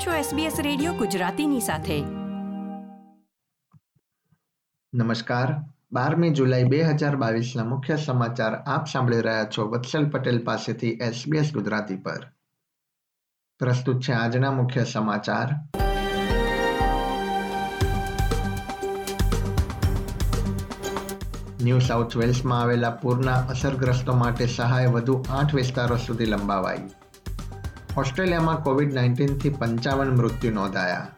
આપ છો SBS radio ગુજરાતીની સાથે. નમસ્કાર. બારમી જુલાઈ બે હજાર બાવીસના મુખ્ય સમાચાર આપ સાંભળી રહ્યા છો વત્સલ પટેલ પાસેથી SBS ગુજરાતી પર. પ્રસ્તુત છે આજના મુખ્ય સમાચાર. ન્યૂ સાઉથ વેલ્સમાં આવેલા પૂરના અસરગ્રસ્તો માટે સહાય વધુ આઠ વિસ્તારો સુધી લંબાવાઈ. ઓસ્ટ્રેલિયામાં કોવિડ નાઇન્ટીનથી પંચાવન મૃત્યુ નોંધાયા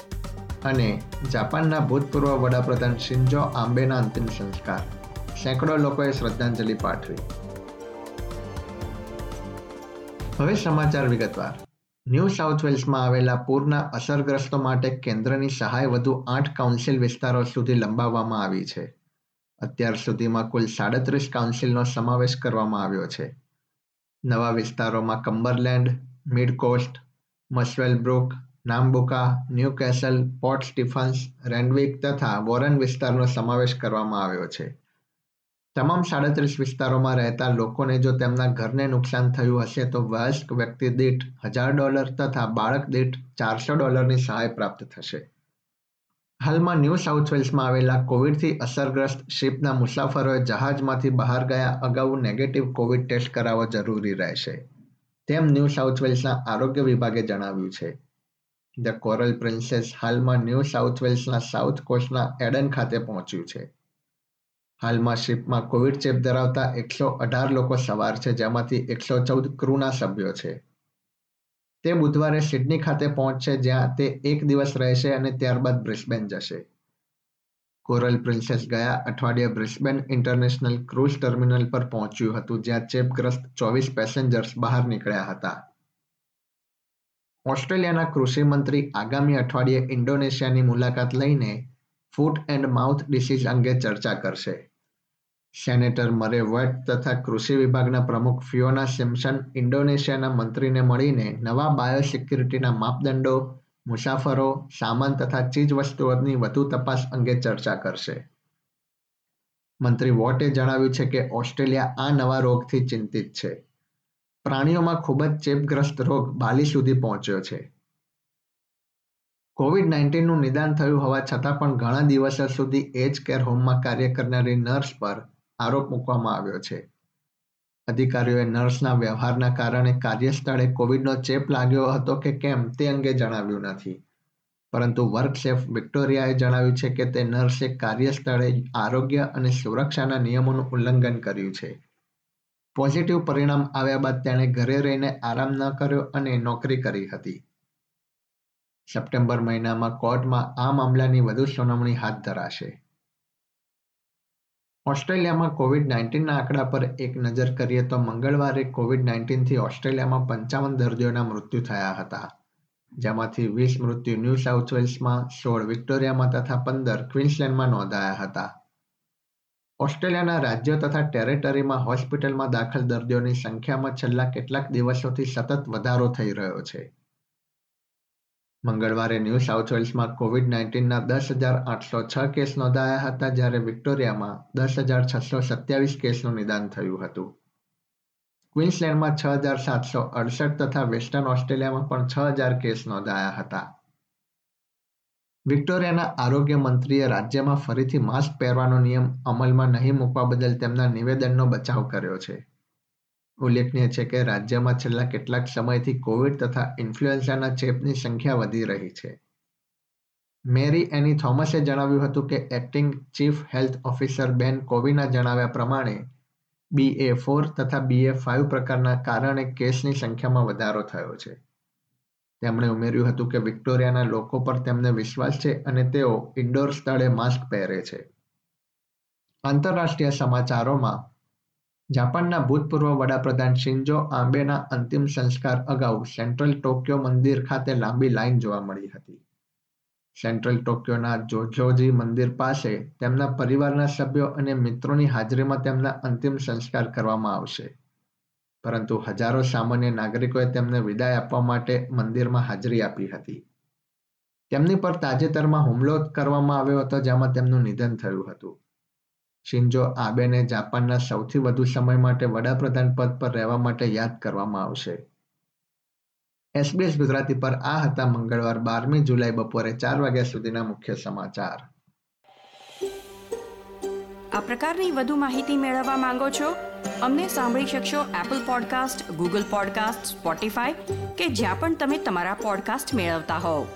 અને જાપાનના ભૂતપૂર્વ વડાપ્રધાન શિન્જો આંબેના અંતિમ સંસ્કાર. સેંકડો લોકોએ શ્રદ્ધાંજલિ પાઠવી. હવે સમાચાર વિગતવાર. ન્યૂ સાઉથ વેલ્સમાં આવેલા પૂરના અસરગ્રસ્તો માટે કેન્દ્રની સહાય વધુ આઠ કાઉન્સિલ વિસ્તારો સુધી લંબાવવામાં આવી છે. અત્યાર સુધીમાં કુલ સાડત્રીસ કાઉન્સિલનો સમાવેશ કરવામાં આવ્યો છે. નવા વિસ્તારોમાં Cumberland mid coast Muswellbrook Nambucca Newcastle, Port Stephens Randwick તથા વોરન વિસ્તારનો સમાવેશ કરવામાં આવ્યો છે. તમામ સાડત્રીસ વિસ્તારોમાં રહેતા લોકોને જો તેમના ઘરને નુકસાન થયું હશે તો વયસ્ક વ્યક્તિ દીઠ હજાર ડોલર તથા બાળક દીઠ ચારસો ડોલરની સહાય પ્રાપ્ત થશે. હાલમાં ન્યૂ સાઉથ વેલ્સમાં આવેલા કોવિડથી અસરગ્રસ્ત શિપના મુસાફરોએ જહાજમાંથી બહાર ગયા અગાઉ નેગેટિવ કોવિડ ટેસ્ટ કરાવવો જરૂરી રહેશે. તેમ ન્યૂ સાઉથ વેલ્સના આરોગ્ય વિભાગે જણાવ્યું છે. ધ કોરલ પ્રિન્સેસ હાલમાં ન્યૂ સાઉથ વેલ્સના સાઉથ કોસ્ટના એડન ખાતે પહોંચ્યું છે. હાલમાં શિપમાં કોવિડ ચેપ ધરાવતા એકસો અઢાર લોકો સવાર છે, જેમાંથી એકસો ચૌદ ક્રૂના સભ્યો છે. તે બુધવારે સિડની ખાતે પહોંચશે, જ્યાં તે એક દિવસ રહેશે અને ત્યારબાદ બ્રિસ્બેન જશે. કોરલ પ્રિન્સેસ ગયા અઠવાડિયે બ્રિસ્બેન ઇન્ટરનેશનલ ક્રૂઝ ટર્મિનલ પર પહોંચ્યું હતું, જ્યાં ચેપગ્રસ્ત ચોવીસ પેસેન્જર્સ બહાર નીકળ્યા હતા. ઓસ્ટ્રેલિયાના કૃષિ મંત્રી આગામી અઠવાડિયે ઇન્ડોનેશિયાની મુલાકાત લઈને ફૂટ એન્ડ માઉથ ડિસીઝ અંગે ચર્ચા કરશે. સેનેટર મરે વટ તથા કૃષિ વિભાગના પ્રમુખ ફિયોના સિમ્સન ઇન્ડોનેશિયાના મંત્રીને મળીને નવા બાયોસિક્યુરિટીના માપદંડો મુસાફરો સામાન તથા ચીજવસ્તુઓની વધુ તપાસ અંગે ચર્ચા કરશે. મંત્રી વોટે જણાવ્યું છે કે ઓસ્ટ્રેલિયા આ નવા રોગથી ચિંતિત છે. પ્રાણીઓમાં ખૂબ જ ચેપગ્રસ્ત રોગ બાલી સુધી પહોંચ્યો છે. કોવિડ નાઇન્ટીનનું નિદાન થયું હોવા છતાં પણ ઘણા દિવસો સુધી એજ કેર હોમમાં કાર્ય કરનારી નર્સ પર આરોપ મૂકવામાં આવ્યો છે. અધિકારીઓએ નર્સના વ્યવહારના કારણે કાર્યસ્થળે કોવિડનો ચેપ લાગ્યો હતો કે કેમ તે અંગે જણાવ્યું નથી. પરંતુ વર્કશેફ વિક્ટોરિયાએ જણાવ્યું છે કે તે નર્સે કાર્યસ્થળે આરોગ્ય અને સુરક્ષાના નિયમોનું ઉલ્લંઘન કર્યું છે. પોઝિટિવ પરિણામ આવ્યા બાદ તેણે ઘરે રહીને આરામ ન કર્યો અને નોકરી કરી હતી. સપ્ટેમ્બર મહિનામાં કોર્ટમાં આ મામલાની વધુ સુનાવણી હાથ ધરાશે. ઓસ્ટ્રેલિયામાં કોવિડ નાઇન્ટીનના આંકડા પર એક નજર કરીએ તો મંગળવારે કોવિડ નાઇન્ટીનથી ઓસ્ટ્રેલિયામાં પંચાવન દર્દીઓના મૃત્યુ થયા હતા. જેમાંથી વીસ મૃત્યુ ન્યૂ સાઉથ વેલ્સમાં, સોળ વિક્ટોરિયામાં તથા પંદર ક્વિન્સલેન્ડમાં નોંધાયા હતા. ઓસ્ટ્રેલિયાના રાજ્યો તથા ટેરેટરીમાં હોસ્પિટલમાં દાખલ દર્દીઓની સંખ્યામાં છેલ્લા કેટલાક દિવસોથી સતત વધારો થઈ રહ્યો છે. મંગળવારે ન્યૂ સાઉથ વેલ્સમાં કોવિડ નાઇન્ટીનના દસ હજાર આઠસો છ કેસ નોંધાયા હતા જ્યારે વિક્ટોરિયામાં દસ હજાર છસો સત્યાવીસ કેસનું નિદાન થયું હતું. ક્વિન્સલેન્ડમાં છ હજાર સાતસો અડસઠ તથા વેસ્ટર્ન ઓસ્ટ્રેલિયામાં પણ છ હજાર કેસ નોંધાયા હતા. વિક્ટોરિયાના આરોગ્ય મંત્રીએ રાજ્યમાં ફરીથી માસ્ક પહેરવાનો નિયમ અમલમાં નહીં મૂકવા બદલ તેમના નિવેદનનો બચાવ કર્યો છે. ઉલ્લેખનીય છે કે રાજ્યમાં છેલ્લા કેટલાક સમયથી કોવિડ તથા ઇન્ફ્લુએન્ઝાના ચેપની સંખ્યા વધી રહી છે. મેરી એની થોમસે જણાવ્યું હતું કે એક્ટિંગ ચીફ હેલ્થ ઓફિસર બેન કોવિના જણાવ્યા પ્રમાણે બીએ ફોર તથા બીએ ફાઇવ પ્રકારના કારણે કેસની સંખ્યામાં વધારો થયો છે. તેમણે ઉમેર્યું હતું કે વિક્ટોરિયાના લોકો પર તેમને વિશ્વાસ છે અને તેઓ ઇન્ડોર સ્થળે માસ્ક પહેરે છે. આંતરરાષ્ટ્રીય સમાચારોમાં જાપાનના ભૂતપૂર્વ વડાપ્રધાન શિન્જો આંબેના અંતિમ સંસ્કાર અગાઉ સેન્ટ્રલ ટોક્યો મંદિર ખાતે લાંબી લાઈન જોવા મળી હતી. સેન્ટ્રલ ટોક્યોના જોજોજી મંદિર પાસે તેમના પરિવારના સભ્યો અને મિત્રોની હાજરીમાં તેમના અંતિમ સંસ્કાર કરવામાં આવશે. પરંતુ હજારો સામાન્ય નાગરિકોએ તેમને વિદાય આપવા માટે મંદિરમાં હાજરી આપી હતી. તેમની પર તાજેતરમાં હુમલો કરવામાં આવ્યો હતો, જેમાં તેમનું નિધન થયું હતું. શિન્જો આબેને જાપાનના સૌથી વધુ સમય માટે વડાપ્રધાન પદ પર રહેવા માટે યાદ કરવામાં આવશે. એસબીએસ ગુજરાતી પર આ હતા મંગળવાર બારમી જુલાઈ બપોરે ચાર વાગ્યા સુધીના મુખ્ય સમાચાર. આ પ્રકારની વધુ માહિતી મેળવવા માંગો છો? અમને સાંભળી શકશો Apple podcast Google podcast Spotify કે જ્યાં પણ તમે તમારા પોડકાસ્ટ મેળવતા હોવ.